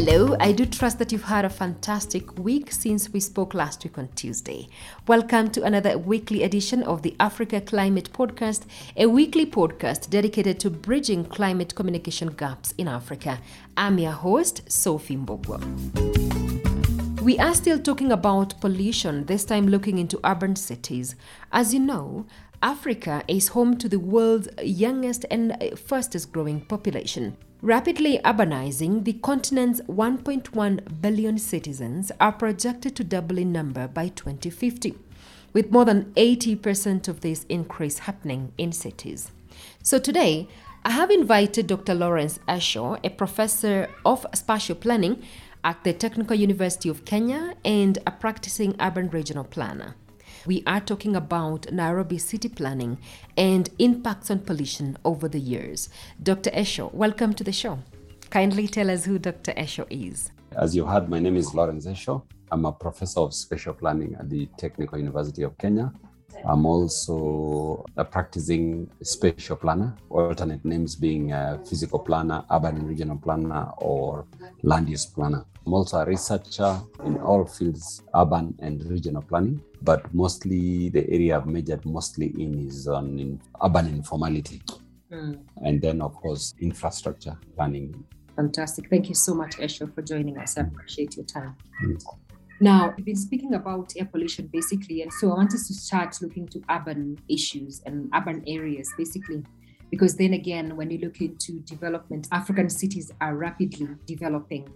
Hello, I do trust that you've had a fantastic week since we spoke last week on Tuesday. Welcome to another weekly edition of the Africa Climate Podcast, a weekly podcast dedicated to bridging climate communication gaps in Africa. I'm your host, Sophie Mbogwa. We are still talking about pollution, this time looking into urban cities. As you know, Africa is home to the world's youngest and fastest growing population. Rapidly urbanizing, the continent's 1.1 billion citizens are projected to double in number by 2050, with more than 80% of this increase happening in cities. So today, I have invited Dr. Lawrence Esho, a professor of spatial planning at the Technical University of Kenya and a practicing urban regional planner. We are talking about Nairobi city planning and impacts on pollution over the years. Dr. Esho, welcome to the show. Kindly tell us who Dr. Esho is. As you heard, my name is Lawrence Esho. I'm a professor of spatial planning at the Technical University of Kenya. I'm also a practicing spatial planner, alternate names being a physical planner, urban and regional planner, or land use planner. I'm also a researcher in all fields, urban and regional planning, but mostly the area I've majored mostly in is on in urban informality. Mm. And then, of course, infrastructure planning. Fantastic. Thank you so much, Esho, for joining us. I appreciate your time. Mm. Now, we've been speaking about air pollution basically, and so I want us to start looking to urban issues and urban areas basically, because then again, when you look into development, African cities are rapidly developing.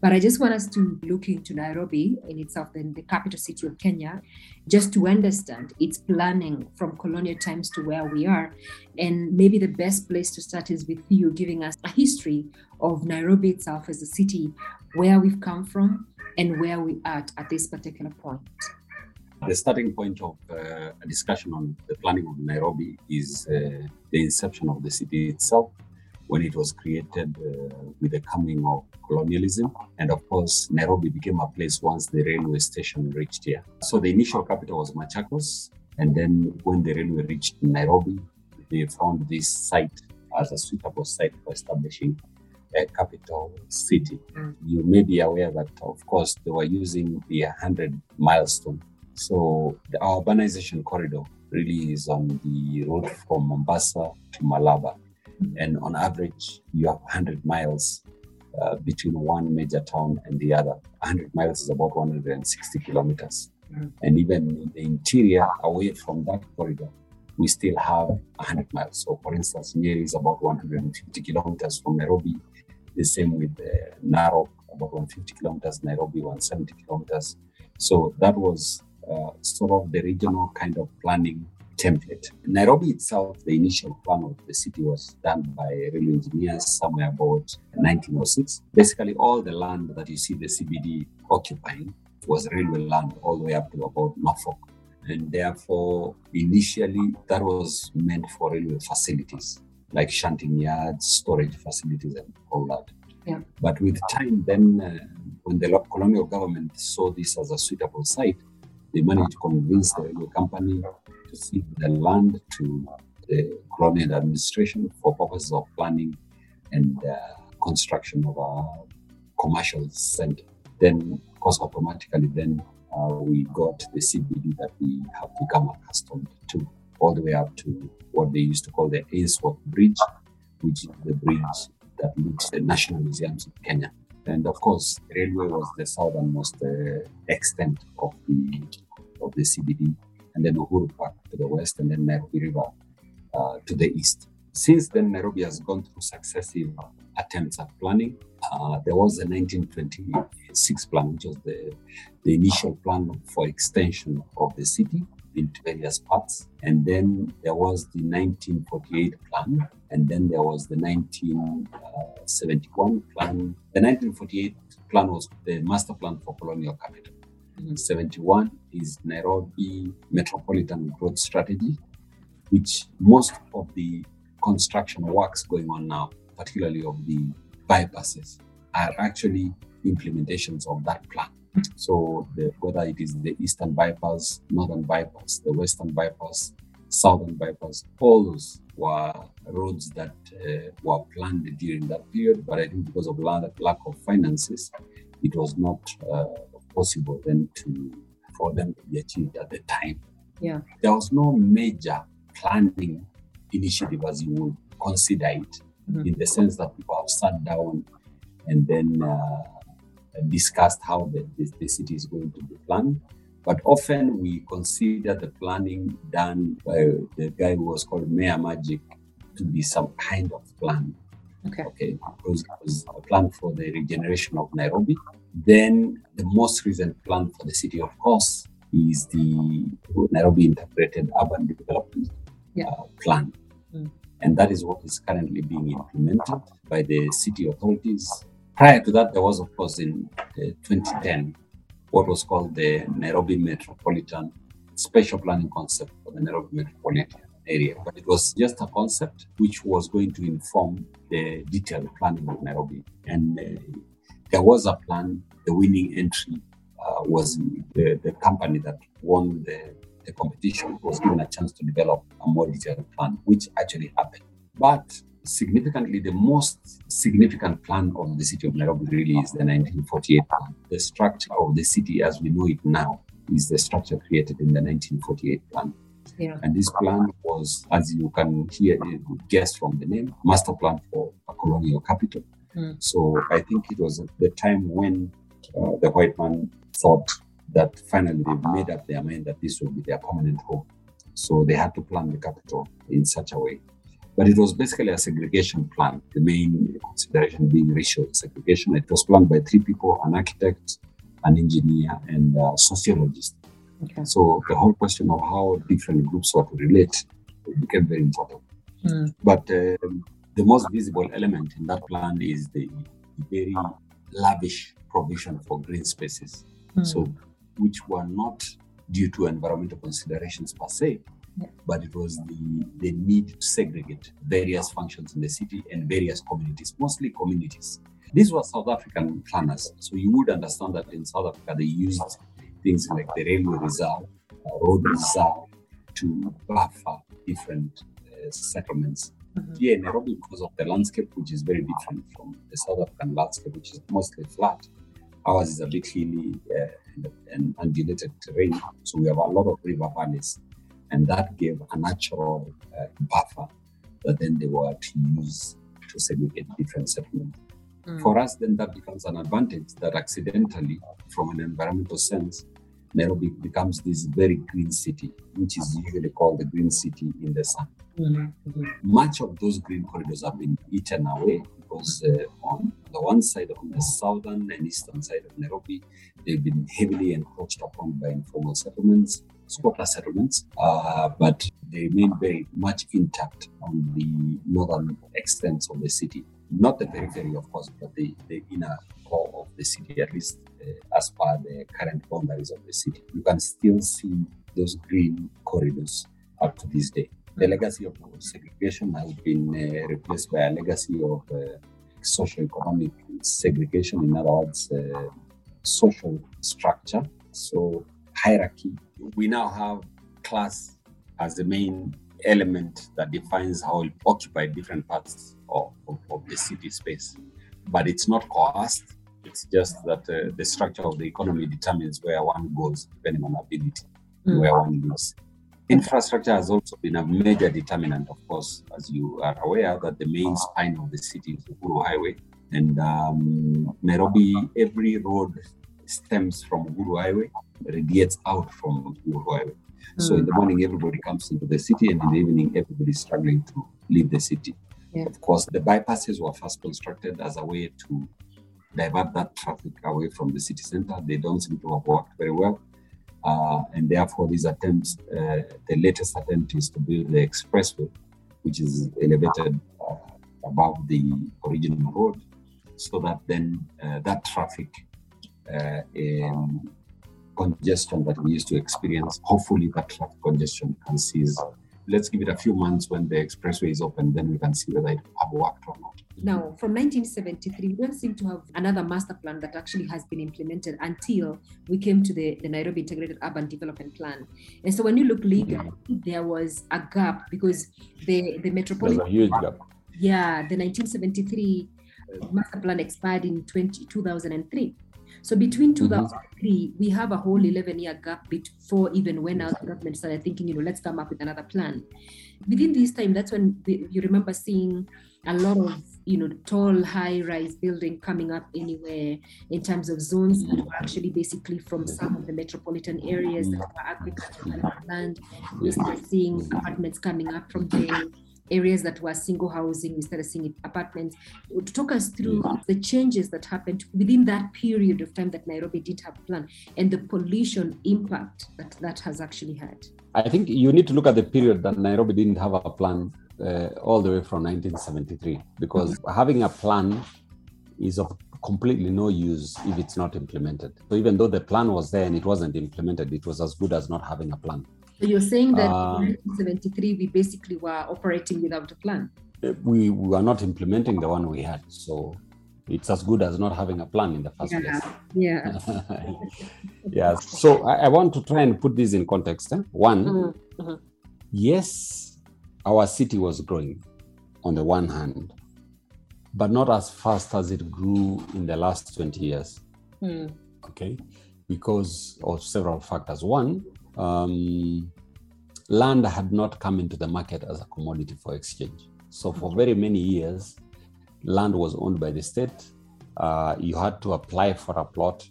But I just want us to look into Nairobi in itself, then the capital city of Kenya, just to understand its planning from colonial times to where we are. And maybe the best place to start is with you giving us a history of Nairobi itself as a city, where we've come from, and where we are at, at this particular point? The starting point of uh, a discussion on the planning of Nairobi is uh, the inception of the city itself when it was created uh, with the coming of colonialism. And of course, Nairobi became a place once the railway station reached here. So the initial capital was Machakos. And then when the railway reached Nairobi, they found this site as a suitable site for establishing a capital city. Mm. You may be aware that, of course, they were using the 100 milestone. So the urbanization corridor really is on the road from Mombasa to Malaba. Mm. And on average, you have 100 miles uh, between one major town and the other. 100 miles is about 160 kilometers. Mm. And even in the interior, away from that corridor, we still have 100 miles. So, for instance, Nyeri is about 150 kilometers from Nairobi. The same with uh, Narok, about 150 kilometers, Nairobi, 170 kilometers. So that was uh, sort of the regional kind of planning template. Nairobi itself, the initial plan of the city was done by railway engineers somewhere about 1906. Basically, all the land that you see the CBD occupying was railway land all the way up to about Norfolk. And therefore, initially, that was meant for railway facilities like shunting yards, storage facilities, and all that. Yeah. But with time, then uh, when the colonial government saw this as a suitable site, they managed to convince the railway company to cede the land to the colonial administration for purposes of planning and uh, construction of a commercial center. Then, of course, automatically, then uh, we got the CBD that we have become accustomed to all the way up to what they used to call the Ainsworth Bridge, which is the bridge that leads the National Museums of Kenya. And of course, railway was the southernmost uh, extent of the of the CBD, and then Uhuru Park to the west, and then Nairobi River uh, to the east. Since then, Nairobi has gone through successive attempts at planning. Uh, there was a 1926 plan, which was the, the initial plan for extension of the city into various parts. And then there was the 1948 plan, and then there was the 1971 plan. The 1948 plan was the master plan for colonial capital. Mm-hmm. 71 is Nairobi Metropolitan Growth Strategy, which most of the construction works going on now, particularly of the bypasses, are actually implementations of that plan. So the, whether it is the eastern bypass, northern bypass, the western bypass, southern bypass, all those were roads that uh, were planned during that period, but I think because of lack of finances, it was not uh, possible then to for them to be achieved at the time. Yeah, there was no major planning initiative as you would consider it, mm-hmm. in the sense that people have sat down and then uh, discussed how the, the, the city is going to be planned. But often we consider the planning done by the guy who was called Mayor Magic to be some kind of plan. Okay. Okay. Because it was a plan for the regeneration of Nairobi. Then the most recent plan for the city, of course, is the Nairobi Integrated Urban Development yeah. uh, Plan. Mm. And that is what is currently being implemented by the city authorities. Prior to that, there was, of course, in uh, 2010, what was called the Nairobi Metropolitan Spatial Planning Concept for the Nairobi Metropolitan area. But it was just a concept which was going to inform the detailed planning of Nairobi. And uh, there was a plan. The winning entry uh, was the, the company that won the, the competition was given a chance to develop a more detailed plan, which actually happened. But significantly, the most significant plan of the city of Nairobi really is the 1948 plan. The structure of the city as we know it now is the structure created in the 1948 plan. Yeah. And this plan was, as you can hear, guess from the name, master plan for a colonial capital. Mm. So I think it was the time when uh, the white man thought that finally they made up their mind that this would be their permanent home. So they had to plan the capital in such a way. But it was basically a segregation plan, the main consideration being racial segregation. It was planned by three people an architect, an engineer, and a sociologist. Okay. So the whole question of how different groups were to relate became very important. Mm. But um, the most visible element in that plan is the very lavish provision for green spaces. Mm. So, which were not due to environmental considerations per se. But it was the, the need to segregate various functions in the city and various communities, mostly communities. These were South African planners. So you would understand that in South Africa they used things like the railway reserve, uh, road reserve to buffer different uh, settlements. Mm-hmm. Here in Nairobi, because of the landscape, which is very different from the South African landscape, which is mostly flat, ours is a bit hilly uh, and, and undulated terrain. So we have a lot of river valleys and that gave a natural uh, buffer that then they were to use to segregate different settlements. Mm. For us, then that becomes an advantage that accidentally, from an environmental sense, Nairobi becomes this very green city, which is usually called the green city in the sun. Mm-hmm. Much of those green corridors have been eaten away because uh, on the one side, on the southern and eastern side of Nairobi, they've been heavily encroached upon by informal settlements squatter settlements, uh, but they remain very much intact on the northern extents of the city. Not the periphery, of course, but the, the inner core of the city, at least uh, as per the current boundaries of the city. You can still see those green corridors up to this day. The legacy of segregation has been uh, replaced by a legacy of uh, socio-economic segregation, in other words, uh, social structure. So hierarchy. We now have class as the main element that defines how we occupy different parts of, of, of, the city space. But it's not coerced. It's just that uh, the structure of the economy determines where one goes depending on ability, Mm. where one lives. Infrastructure has also been a major determinant, of course, as you are aware, that the main spine of the city is the Uhuru Highway. And um, Nairobi, every road stems from Uhuru Highway, radiates out from Uhuru Highway. So in the morning, everybody comes into the city, and in the evening, everybody is struggling to leave the city. Yeah. Of course, the bypasses were first constructed as a way to divert that traffic away from the city center. They don't seem to have worked very well. Uh, and therefore, these attempts, uh, the latest attempt is to build the expressway, which is elevated uh, above the original road, so that then uh, that traffic uh, um, congestion that we used to experience. Hopefully, that traffic congestion can cease. Let's give it a few months when the expressway is open, then we can see whether it have worked or not. Now, from 1973, we don't seem to have another master plan that actually has been implemented until we came to the, the Nairobi Integrated Urban Development Plan. And so when you look legally, there was a gap because the, the metropolitan. There's a huge gap. Yeah, the 1973 uh, master plan expired in 20, 2003. So between 2003, mm-hmm. we have a whole 11 year gap before even when our government started thinking, you know, let's come up with another plan. Within this time, that's when we, you remember seeing a lot of you know tall high rise building coming up anywhere in terms of zones that were actually basically from some of the metropolitan areas that were agricultural land we started seeing apartments coming up from there areas that were single housing, we started seeing apartments. To talk us through the changes that happened within that period of time that Nairobi did have a plan and the pollution impact that that has actually had. I think you need to look at the period that Nairobi didn't have a plan uh, all the way from 1973 because mm-hmm. having a plan is of completely no use if it's not implemented. So even though the plan was there and it wasn't implemented, it was as good as not having a plan. So you're saying that uh, in 1973 we basically were operating without a plan. Uh, we, we were not implementing the one we had, so it's as good as not having a plan in the first yeah. place. Yeah. yeah. So I, I, want to try and put this in context. Eh? One, mm-hmm. mm-hmm. yes, our city was growing on the one hand, but not as fast as it grew in the last 20 years. Mm. Okay. Because of several factors. One, um, land had not come into the market as a commodity for exchange. So for very many years, land was owned by the state. Uh, you had to apply for a plot,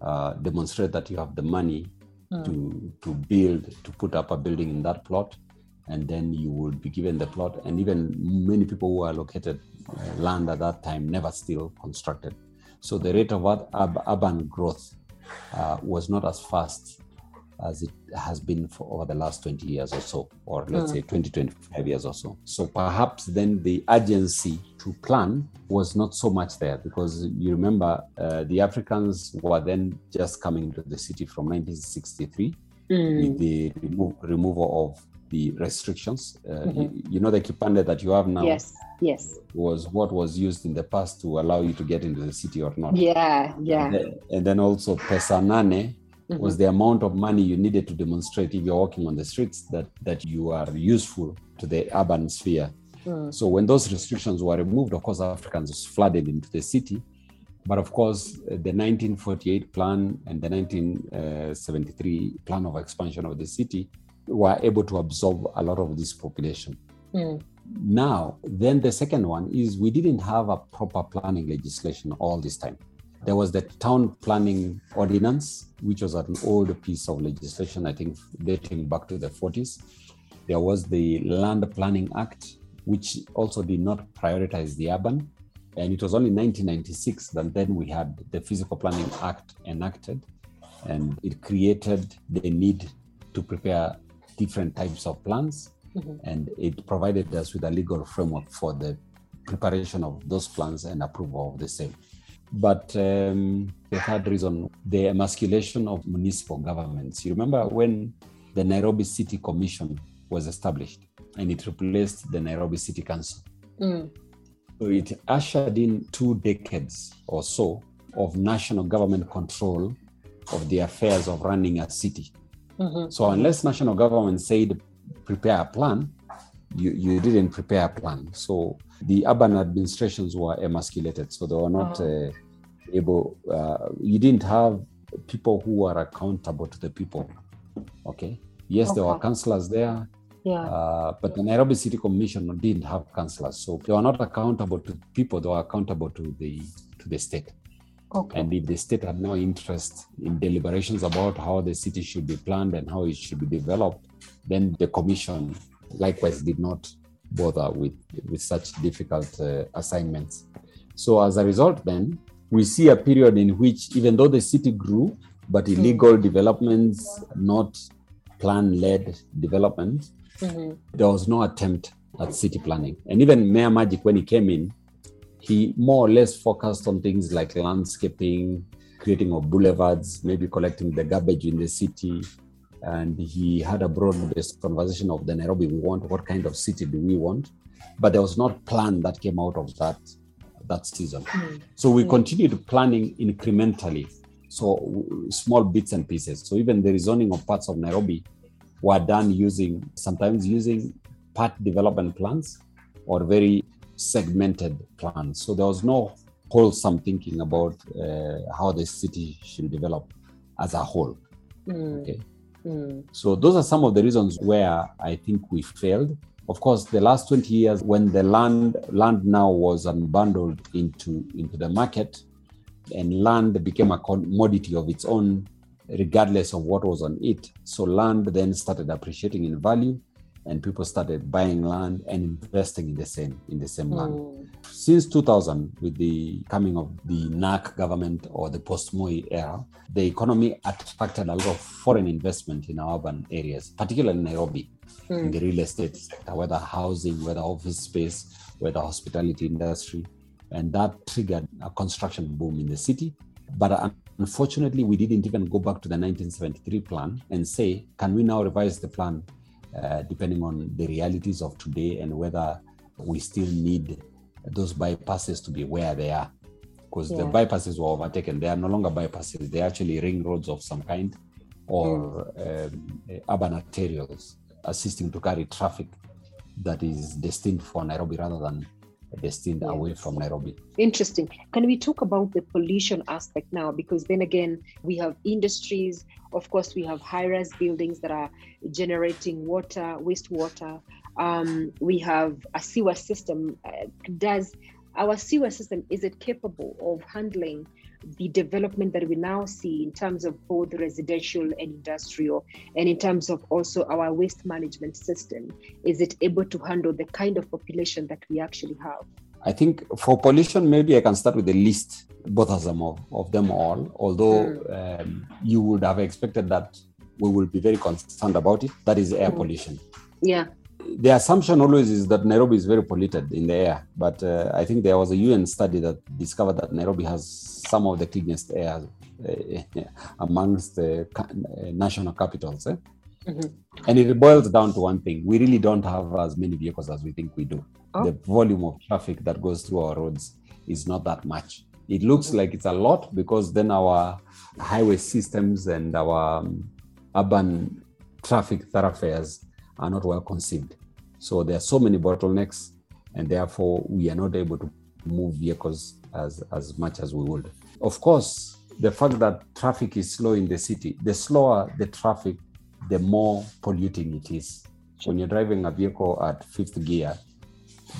uh, demonstrate that you have the money mm. to to build, to put up a building in that plot, and then you would be given the plot. And even many people who allocated uh, land at that time never still constructed. So the rate of urban growth uh, was not as fast as it has been for over the last 20 years or so, or let's mm. say 20, 25 years or so. So perhaps then the urgency to plan was not so much there because you remember uh, the Africans were then just coming to the city from 1963 mm. with the remo- removal of the restrictions. Uh, mm-hmm. you, you, know, the kipande that you have now. Yes, yes. Was what was used in the past to allow you to get into the city or not. Yeah, yeah. And then, and then also pesa nane mm-hmm. was the amount of money you needed to demonstrate if you're walking on the streets that that you are useful to the urban sphere. Mm. So when those restrictions were removed, of course, Africans flooded into the city. But of course, uh, the 1948 plan and the 1973 plan of expansion of the city were able to absorb a lot of this population. Mm. Now, then the second one is we didn't have a proper planning legislation all this time. There was the town planning ordinance, which was an old piece of legislation, I think dating back to the 40s. There was the Land Planning Act, which also did not prioritize the urban. And it was only 1996 that then we had the Physical Planning Act enacted, and it created the need to prepare different types of plans. Mm-hmm. And it provided us with a legal framework for the preparation of those plans and approval of the same. But um, the third reason, the emasculation of municipal governments. You remember when the Nairobi City Commission was established and it replaced the Nairobi City Council. Mm. So it ushered in two decades or so of national government control of the affairs of running a city. Mm-hmm. So unless national government said prepare a plan, you, you didn't prepare a plan. So the urban administrations were emasculated. So they were not oh. uh, able, uh, you didn't have people who were accountable to the people. Okay. Yes, okay. there were councillors there. Yeah. Uh, but the Nairobi City Commission didn't have councillors. So they were not accountable to people, they were accountable to the to the state. Okay. And if the state had no interest in deliberations about how the city should be planned and how it should be developed, then the commission likewise did not bother with, with such difficult uh, assignments. So as a result, then we see a period in which, even though the city grew, but hmm. illegal mm-hmm. developments, not plan-led development, mm-hmm. there was no attempt at city planning. And even Mayor Magic, when he came in, he more or less focused on things like landscaping, creating of boulevards, maybe collecting the garbage in the city, and he had a broad-based conversation of the Nairobi we want, what kind of city do we want, but there was not plan that came out of that that season. Mm. So we Mm. continued planning incrementally, so w- small bits and pieces. So even the rezoning of parts of Nairobi were done using sometimes using part development plans or very segmented plans. So there was no wholesome thinking about uh, how the city should develop as a whole. Mm. Okay. Mm. So those are some of the reasons where I think we failed. Of course, the last 20 years, when the land land now was unbundled into, into the market, and land became a commodity of its own, regardless of what was on it. So land then started appreciating in value, and people started buying land and investing in the same in the same land Mm. since 2000 with the coming of the NARC government or the post-Moi era, the economy attracted a lot of foreign investment in urban areas, particularly in Nairobi, in Mm. the real estate sector, whether housing, whether office space, whether hospitality industry. And that triggered a construction boom in the city. But un- unfortunately, we didn't even go back to the 1973 plan and say, can we now revise the plan uh, depending on the realities of today and whether we still need those bypasses to be where they are. Because the bypasses were overtaken. They are no longer bypasses, they're actually ring roads of some kind or um, uh, urban arterials assisting to carry traffic that is destined for Nairobi rather than destined Yes. away from Nairobi. Interesting. Can we talk about the pollution aspect now? Because then again, we have industries. Of course, we have high-rise buildings that are generating water, wastewater. Um, we have a sewer system. Uh, does our sewer system is it capable of handling the development that we now see in terms of both residential and industrial, and in terms of also our waste management system? Is it able to handle the kind of population that we actually have? I think for pollution, maybe I can start with the least both of them of, them all. Although um, you would have expected that we will be very concerned about it. That is air Mm. pollution. Yeah. The assumption always is that Nairobi is very polluted in the air, but uh, I think there was a UN study that discovered that Nairobi has some of the cleanest air uh, amongst the uh, national capitals. eh? Mhm. And it boils down to one thing: we really don't have as many vehicles as we think we do. Oh. The volume of traffic that goes through our roads is not that much. It looks like it's a lot because then our highway systems and our um, urban traffic thoroughfares are not well conceived. So there are so many bottlenecks, and therefore we are not able to move vehicles as, as much as we would. Of course, the fact that traffic is slow in the city, the slower the traffic, the more polluting it is. When you're driving a vehicle at fifth gear,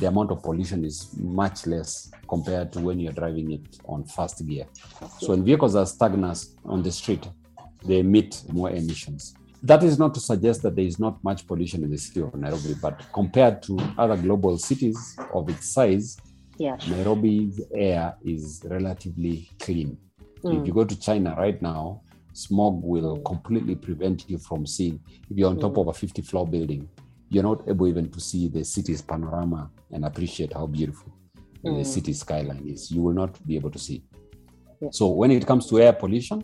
the amount of pollution is much less compared to when you're driving it on first gear. So when vehicles are stagnant on the street, they emit more emissions. That is not to suggest that there is not much pollution in the city of Nairobi, but compared to other global cities of its size, Yeah. Nairobi's air is relatively clean. Mm. If you go to China right now, smog will completely prevent you from seeing. If you're on top Mm. of a 50 floor building, you're not able even to see the city's panorama and appreciate how beautiful the Mm. city skyline is. You will not be able to see. Yeah. So when it comes to air pollution,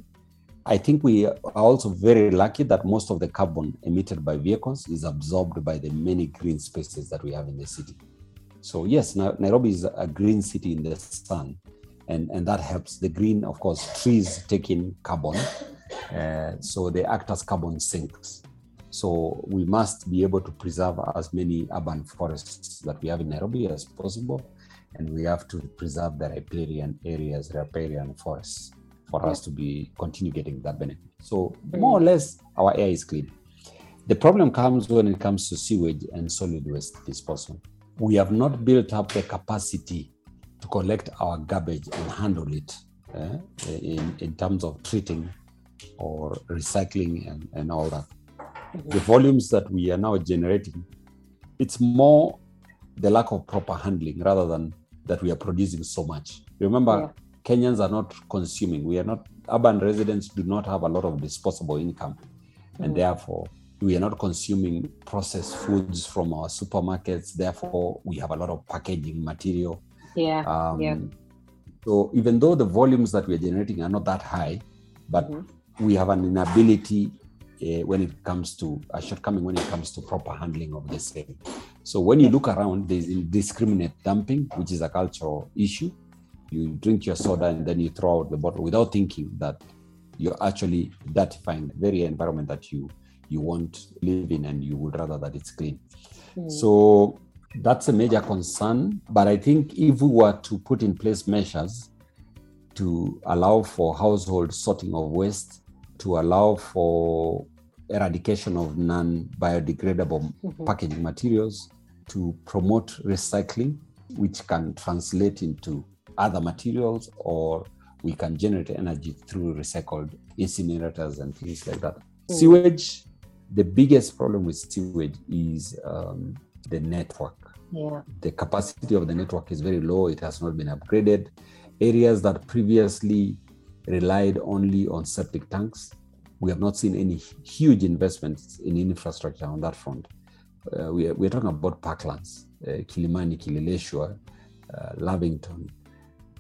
I think we are also very lucky that most of the carbon emitted by vehicles is absorbed by the many green spaces that we have in the city. So yes, Nairobi is a green city in the sun, and and that helps. The green, of course, trees take in carbon, uh, so they act as carbon sinks. So we must be able to preserve as many urban forests that we have in Nairobi as possible, and we have to preserve the riparian areas, riparian forests, for us to be continue getting that benefit. So more or less, our air is clean. The problem comes when it comes to sewage and solid waste disposal. We have not built up the capacity to collect our garbage and handle it eh, in, in terms of treating or recycling and, and all that. The volumes that we are now generating, it's more the lack of proper handling rather than that we are producing so much. Remember, Kenyans are not consuming. We are not, urban residents do not have a lot of disposable income. And therefore, we are not consuming processed foods from our supermarkets. Therefore, we have a lot of packaging material. Yeah. Um, Yeah. So even though the volumes that we are generating are not that high, but Mhm. we have an inability uh, when it comes to a shortcoming when it comes to proper handling of the same. So when you look around, there's indiscriminate dumping, which is a cultural issue. You drink your soda and then you throw out the bottle without thinking that you're actually dirtifying the very environment that you you want to live in and you would rather that it's clean. Mm. So that's a major concern. But I think if we were to put in place measures to allow for household sorting of waste, to allow for eradication of non biodegradable mm-hmm. packaging materials, to promote recycling, which can translate into other materials, or we can generate energy through recycled incinerators and things like that. Mm. Sewage, the biggest problem with sewage is um, the network. Yeah. The capacity of the network is very low, it has not been upgraded. Areas that previously relied only on septic tanks, we have not seen any huge investments in infrastructure on that front. Uh, we, are, we, are, talking about parklands, uh, Kilimani, Kileleshwa, uh, Lavington,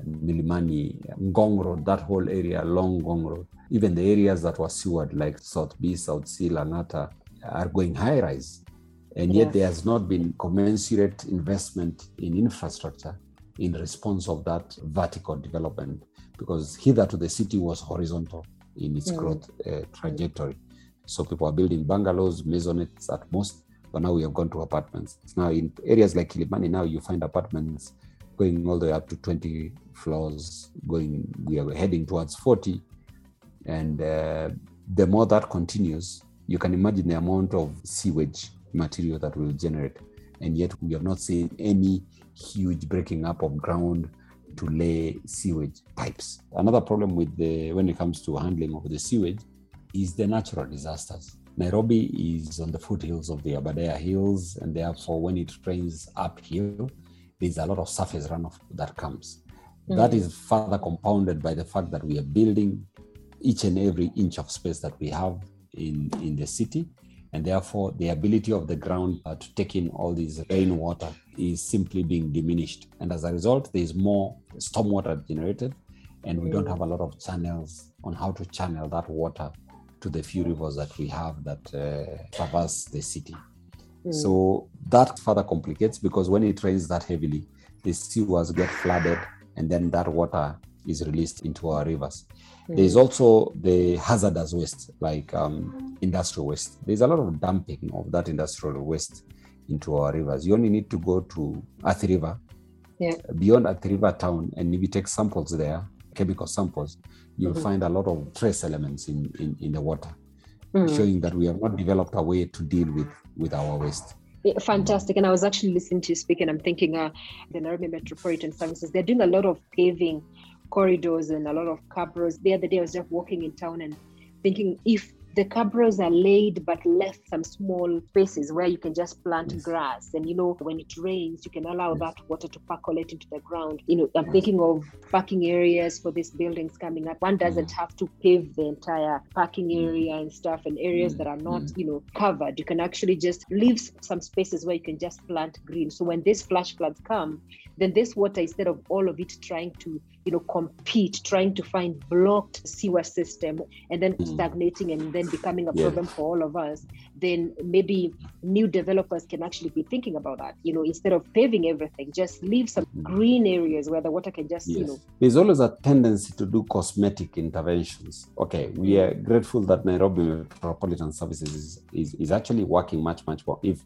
Milimani, Ngong Road, that whole area along Ngong Road. Even the areas that were sewered, like South B, South C, Langata, are going high rise. And yet there has not been commensurate investment in infrastructure in response of that vertical development because hitherto the city was horizontal in its mm. growth uh, trajectory. So people are building bungalows, maisonettes at most, but now we have gone to apartments. Now in areas like Kilimani, now you find apartments going all the way up to 20 floors, going, we are heading towards 40. And uh, the more that continues, you can imagine the amount of sewage material that will generate. And yet we have not seen any huge breaking up of ground to lay sewage pipes. Another problem with the when it comes to handling of the sewage is the natural disasters. Nairobi is on the foothills of the Aberdare Hills, and therefore, when it rains uphill, there's a lot of surface runoff that comes. Mm. That is further compounded by the fact that we are building each and every inch of space that we have in, in the city. And therefore, the ability of the ground uh, to take in all this rainwater is simply being diminished. And as a result, there is more stormwater generated, and we mm. don't have a lot of channels on how to channel that water to the few rivers that we have that uh, traverse the city. Mm. So that further complicates because when it rains that heavily, the sewers get flooded and then that water is released into our rivers. Mm. There's also the hazardous waste, like um, industrial waste. There's a lot of dumping of that industrial waste into our rivers. You only need to go to Athi River, yeah. beyond Athi River town, and if you take samples there, chemical samples, you'll mm-hmm. find a lot of trace elements in, in, in the water mm. showing that we have not developed a way to deal with with our waste. fantastic. And I was actually listening to you speak, and I'm thinking uh, the Nairobi Metropolitan Services, they're doing a lot of paving corridors and a lot of roads. The other day, I was just walking in town and thinking if the cabros are laid but left some small spaces where you can just plant yes. grass and you know when it rains you can allow yes. that water to percolate into the ground you know i'm thinking of parking areas for these buildings coming up one doesn't mm. have to pave the entire parking mm. area and stuff and areas mm. that are not you know covered you can actually just leave some spaces where you can just plant green so when these flash floods come then this water instead of all of it trying to you know compete trying to find blocked sewer system and then mm. stagnating and then becoming a yeah. problem for all of us then maybe new developers can actually be thinking about that you know instead of paving everything just leave some mm. green areas where the water can just yes. you know there's always a tendency to do cosmetic interventions okay we are grateful that nairobi metropolitan services is, is, is actually working much much more if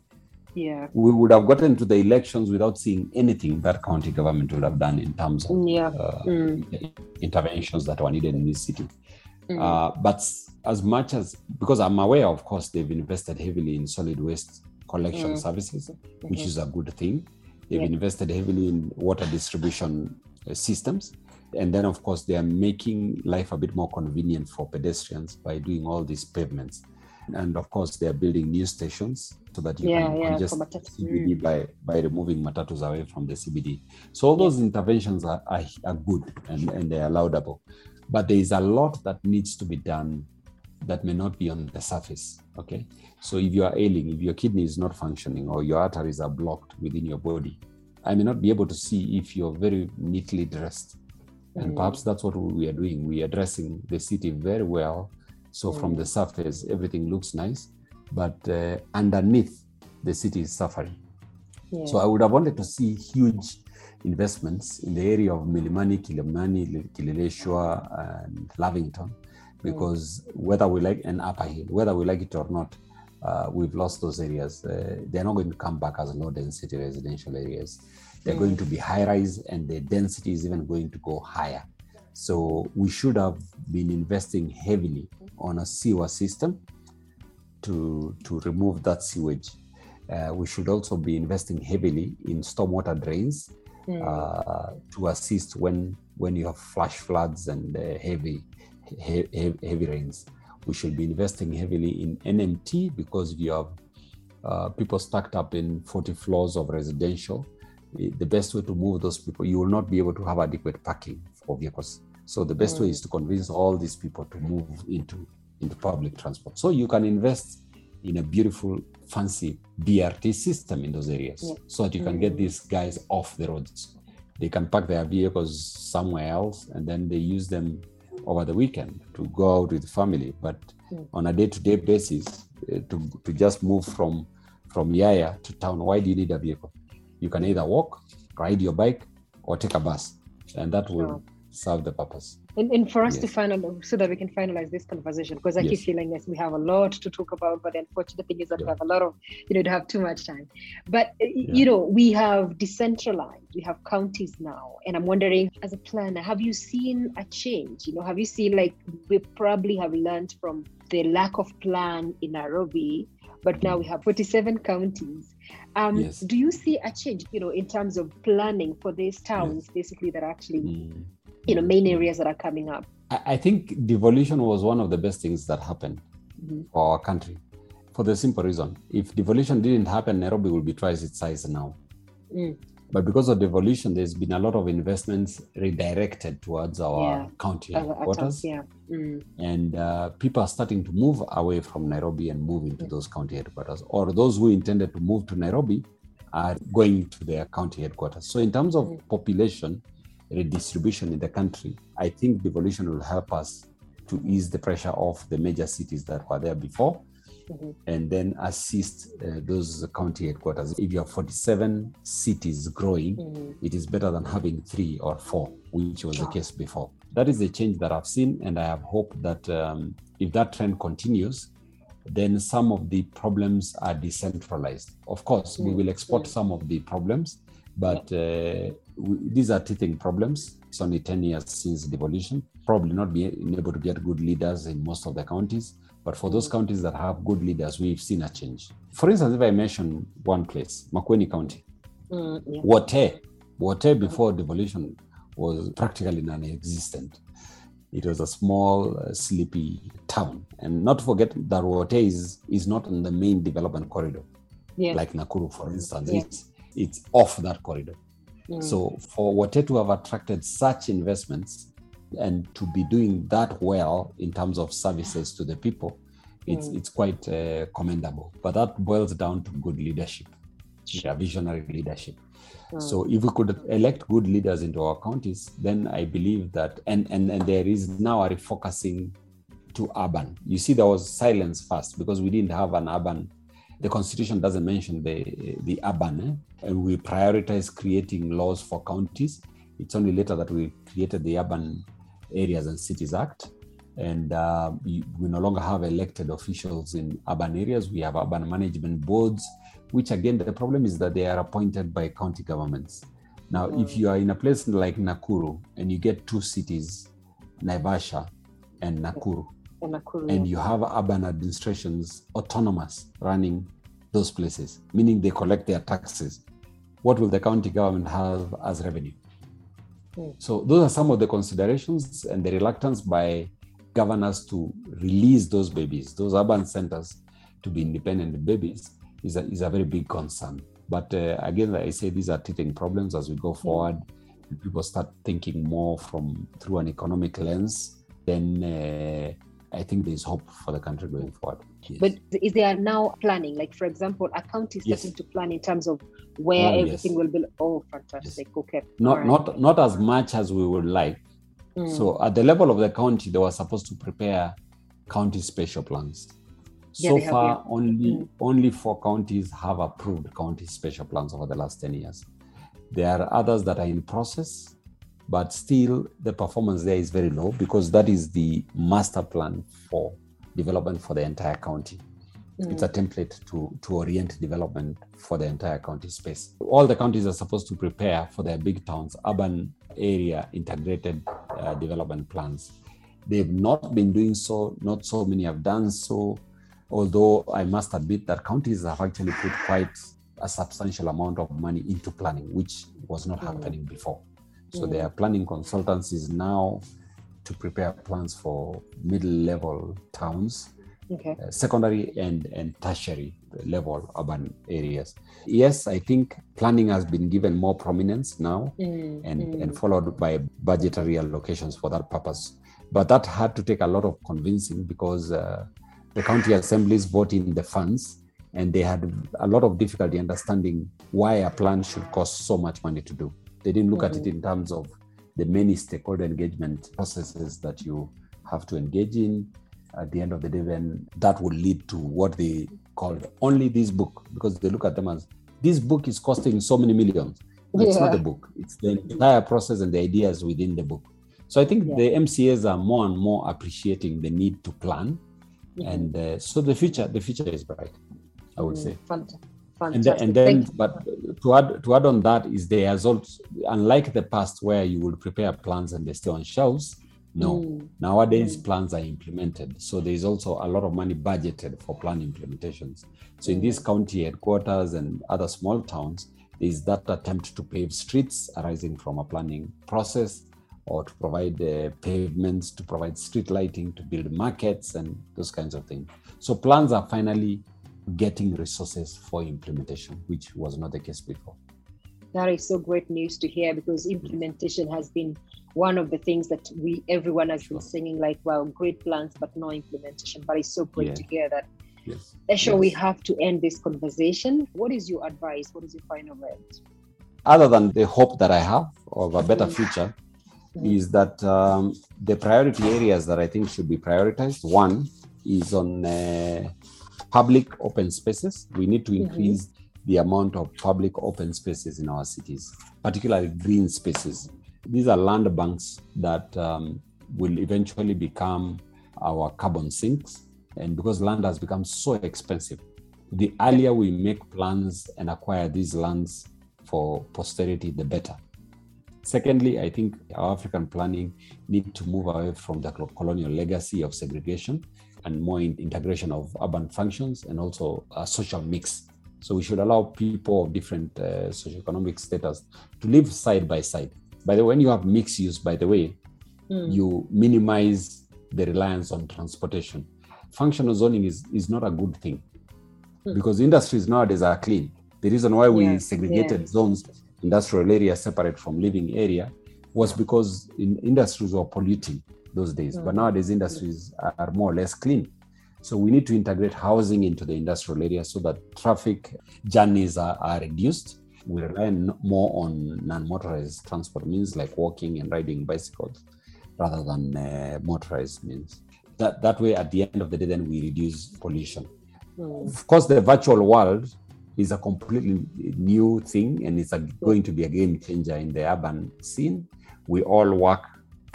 yeah. we would have gotten to the elections without seeing anything that county government would have done in terms of yeah. uh, mm. interventions that were needed in this city. Mm. Uh, but as much as, because I'm aware, of course, they've invested heavily in solid waste collection mm. services, mm-hmm. which is a good thing. They've yeah. invested heavily in water distribution uh, systems. And then, of course, they are making life a bit more convenient for pedestrians by doing all these pavements. And of course, they are building new stations so that you yeah, can yeah, congest CBD mm. by, by removing matatus away from the CBD. So all those interventions are, are, are good and, and they are laudable. But there is a lot that needs to be done that may not be on the surface. Okay. So if you are ailing, if your kidney is not functioning or your arteries are blocked within your body, I may not be able to see if you're very neatly dressed. And mm. perhaps that's what we are doing. We are dressing the city very well So from the surface, everything looks nice, but uh, underneath, the city is suffering. Yeah. So I would have wanted to see huge investments in the area of Milimani, Kilimani, Kileleshwa, and Lavington, because whether we like an upper hill, whether we like it or not, uh, we've lost those areas. Uh, they're not going to come back as low density residential areas. They're going to be high rise, and the density is even going to go higher. So we should have been investing heavily on a sewer system to to remove that sewage. Uh, we should also be investing heavily in stormwater drains uh, to assist when when you have flash floods and uh, heavy, he- he- heavy rains. We should be investing heavily in NMT because if you have uh, people stacked up in 40 floors of residential, the best way to move those people, you will not be able to have adequate parking for vehicles. So the best way is to convince all these people to move into into public transport. So you can invest in a beautiful, fancy BRT system in those areas Yeah. so that you can get these guys off the roads. They can park their vehicles somewhere else and then they use them over the weekend to go out with the family. But Mm. on a day-to-day basis, uh, to, to just move from from Yaya to town, why do you need a vehicle? You can either walk, ride your bike, or take a bus, and that will Sure. serve the purpose. And, and for us to Yes. final so that we can finalize this conversation, because I keep feeling yes, we have a lot to talk about, but the unfortunate thing is that we have a lot of, you know, to have too much time. But uh, Yeah. you know, we have decentralized, we have counties now, and I'm wondering, as a planner, have you seen a change? You know, have you seen like we probably have learned from the lack of plan in Nairobi, but now we have 47 counties. Um, Yes. Do you see a change, you know, in terms of planning for these towns, basically that actually, Mm. You know, main areas that are coming up? I, think devolution was one of the best things that happened Mhm. for our country for the simple reason if devolution didn't happen, Nairobi will be twice its size now. Mm. But because of devolution, there's been a lot of investments redirected towards our Yeah. county As a- as a- headquarters. yeah. Mm. and uh, people are starting to move away from Nairobi and move into those county headquarters, or those who intended to move to Nairobi are going to their county headquarters. So, in terms of Mm. population redistribution in the country, I think devolution will help us to ease the pressure off the major cities that were there before. Mhm. And then assist uh, those county headquarters. If you have 47 cities growing, Mhm. it is better than having three or four, which was the case before. That is the change that I've seen, and I have hope that um, if that trend continues, then some of the problems are decentralized. Of course, we Mm, will export some of the problems, but uh, these are teething problems. It's only 10 years since devolution. Probably not being able to get good leaders in most of the counties. But for those counties that have good leaders, we've seen a change. For instance, if I mention one place, Makueni County, Mm, yeah. Wote, Wote before devolution was practically non-existent. It was a small, uh, sleepy town, and not to forget that Wote is is not in the main development corridor, Yeah. like Nakuru, for instance. Yeah. It's it's off that corridor. Mm. So for Wote to have attracted such investments and to be doing that well in terms of services to the people, it's Mm. it's quite uh, commendable. But that boils down to good leadership, yeah, visionary leadership. Mm. So if we could elect good leaders into our counties, then I believe that and and, and there is now a refocusing to urban. You see, there was silence first because we didn't have an urban. The constitution doesn't mention the the urban, eh? and we prioritize creating laws for counties. It's only later that we created the Urban Areas and Cities Act, and uh, we, we no longer have elected officials in urban areas. We have urban management boards, which again the problem is that they are appointed by county governments. Now, if you are in a place like Nakuru and you get two cities, Naivasha and Nakuru, And and you have urban administrations autonomous running those places, meaning they collect their taxes, what will the county government have as revenue? Hmm. So, those are some of the considerations and the reluctance by governors to release those babies, those urban centers to be independent babies, is a, is a very big concern. But uh, again, like I say, these are teething problems as we go forward. People start thinking more from through an economic lens. Then uh, I think there's hope for the country going forward. Yes. But is there now planning? Like, for example, a county Yes. starting to plan in terms of where Oh, yes. everything will be. Oh, fantastic. Okay. not right. not not as much as we would like. Mm. So at the level of the county, they were supposed to prepare county spatial plans. Yeah, so they have, far, yeah. only Mm. only four counties have approved county spatial plans over the last 10 years. There are others that are in process, but still the performance there is very low because that is the master plan for development for the entire county. It's a template to, to orient development for the entire county space. All the counties are supposed to prepare for their big towns, urban area integrated uh, development plans. They've not been doing so, not so many have done so. Although I must admit that counties have actually put quite a substantial amount of money into planning, which was not happening before. So Mm. there are planning consultancies now to prepare plans for middle level towns Okay. uh, secondary and, and tertiary level urban areas. Yes, I think planning has been given more prominence now Mm, and, mm. and followed by budgetary allocations for that purpose. But that had to take a lot of convincing because uh, the county assemblies vote in the funds and they had a lot of difficulty understanding why a plan should cost so much money to do. They didn't look at it in terms of the many stakeholder engagement processes that you have to engage in. At the end of the day, then that will lead to what they called only this book because they look at them as this book is costing so many millions. It's not Yeah. the book, it's the entire process and the ideas within the book. So I think Yeah. the MCAs are more and more appreciating the need to plan. Mhm. And uh, so the future, the future is bright, I would Mm, say fant- and then, and then but to add to add on that is there's also unlike the past where you would prepare plans and they stay on shelves no. Mm. nowadays Mm. plans are implemented. So there's also a lot of money budgeted for plan implementations. So in these county headquarters and other small towns there's that attempt to pave streets arising from a planning process or to provide uh, pavements to provide street lighting to build markets and those kinds of things. So plans are finally getting resources for implementation, which was not the case before. That is so great news to hear because implementation has been one of the things that we everyone has been singing like, wow, great plans, but no implementation. But it's so great Yeah. to hear that. Yes. Esho, we have to end this conversation. What is your advice? What is your final word? Other than the hope that I have of a better Mhm. future, Mhm. is that um, the priority areas that I think should be prioritized. One is on uh, public open spaces. We need to Mhm. increase the amount of public open spaces in our cities, particularly green spaces. These are land banks that um, will eventually become our carbon sinks. And because land has become so expensive, the earlier we make plans and acquire these lands for posterity, the better. Secondly, I think our African planning need to move away from the colonial legacy of segregation and more in integration of urban functions and also a social mix. So we should allow people of different uh, socioeconomic status to live side by side. By the way, when you have mixed use, by the way, Mm. you minimize the reliance on transportation. Functional zoning is, is not a good thing Hmm. because industries nowadays are clean. The reason why we Yeah, segregated yeah. zones, industrial areas separate from living area, was because in industries were polluting those days. But Mhm. nowadays, industries are, are more or less clean. So we need to integrate housing into the industrial area so that traffic journeys are, are reduced. We rely more on non-motorized transport means like walking and riding bicycles rather than uh, motorized means. That that way, at the end of the day, then we reduce pollution. Mm. Of course, the virtual world is a completely new thing, and it's a, going to be a game changer in the urban scene. We all work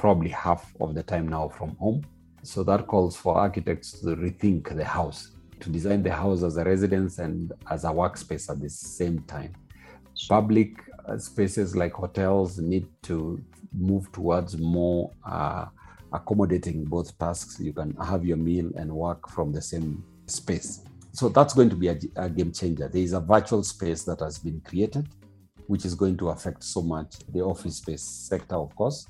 probably half of the time now from home, so that calls for architects to rethink the house, to design the house as a residence and as a workspace at the same time public uh, spaces like hotels need to move towards more uh, accommodating both tasks. You can have your meal and work from the same space. So that's going to be a, a game changer. There is a virtual space that has been created, which is going to affect so much the office space sector, of course.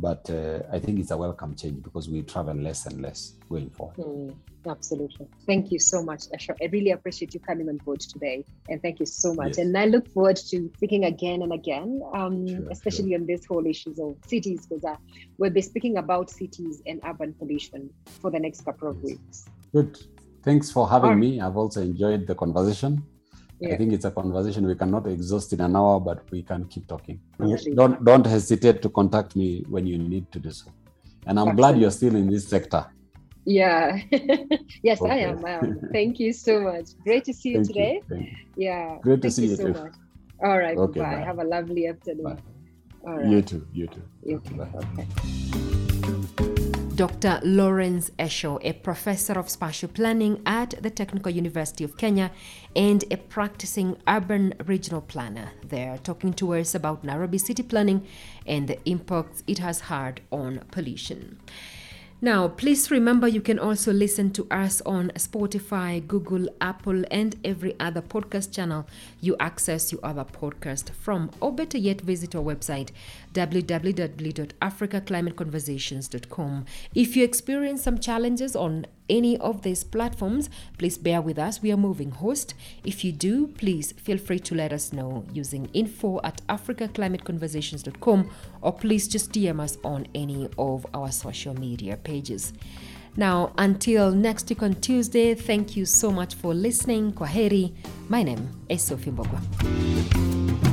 But uh, I think it's a welcome change because we travel less and less going forward. Mm, absolutely. Thank you so much, Esho. I really appreciate you coming on board today. And thank you so much. Yes. And I look forward to speaking again and again, um, Sure, especially on this whole issues of cities, because uh, we'll be speaking about cities and urban pollution for the next couple of Yes. weeks. Good. Thanks for having Alright. me. I've also enjoyed the conversation. I think it's a conversation we cannot exhaust in an hour, but we can keep talking. Absolutely. Don't don't hesitate to contact me when you need to do so. And I'm glad you're still in this sector. Yeah. yes, I Okay. am. I am. Thank you so much. Great to see you Thank today. you. Thank you. Yeah. Great to Thank see you so too. much. All right. Okay, bye. bye. Have a lovely afternoon. Bye. All right. You too. You too. You Okay, too. bye. Okay. Dr. Lawrence Esho, a professor of spatial planning at the Technical University of Kenya and a practicing urban regional planner. They're talking to us about Nairobi city planning and the impacts it has had on pollution. Now, please remember you can also listen to us on Spotify, Google, Apple, and every other podcast channel you access your other podcast from. Or better yet, visit our website www.africaclimateconversations.com. If you experience some challenges on any of these platforms, please bear with us. We are moving host. If you do, please feel free to let us know using info at africaclimateconversations.com or please just DM us on any of our social media pages. Now, until next week on Tuesday, thank you so much for listening. Kwaheri. My name is Sophie Mbugua.